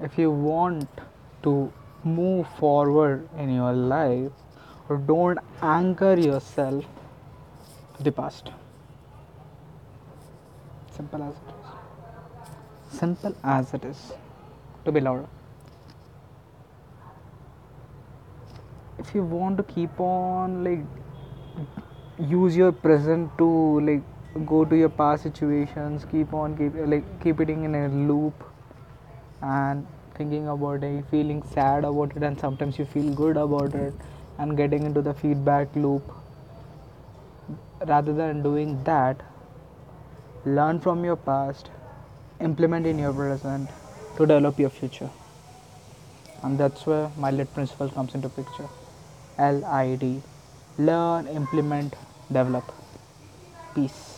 if you want to move forward in your life don't anchor yourself to the past. Simple as it is. Simple as it is. To be louder if you want to keep on like use your present to like go to your past situations keep on keep like keep it in a loop and thinking about it feeling sad about it and sometimes you feel good about it and getting into the feedback loop. Rather than doing that learn from your past implement in your present to develop your future. And that's where my LID principle comes into picture. L i d. Learn implement develop. Peace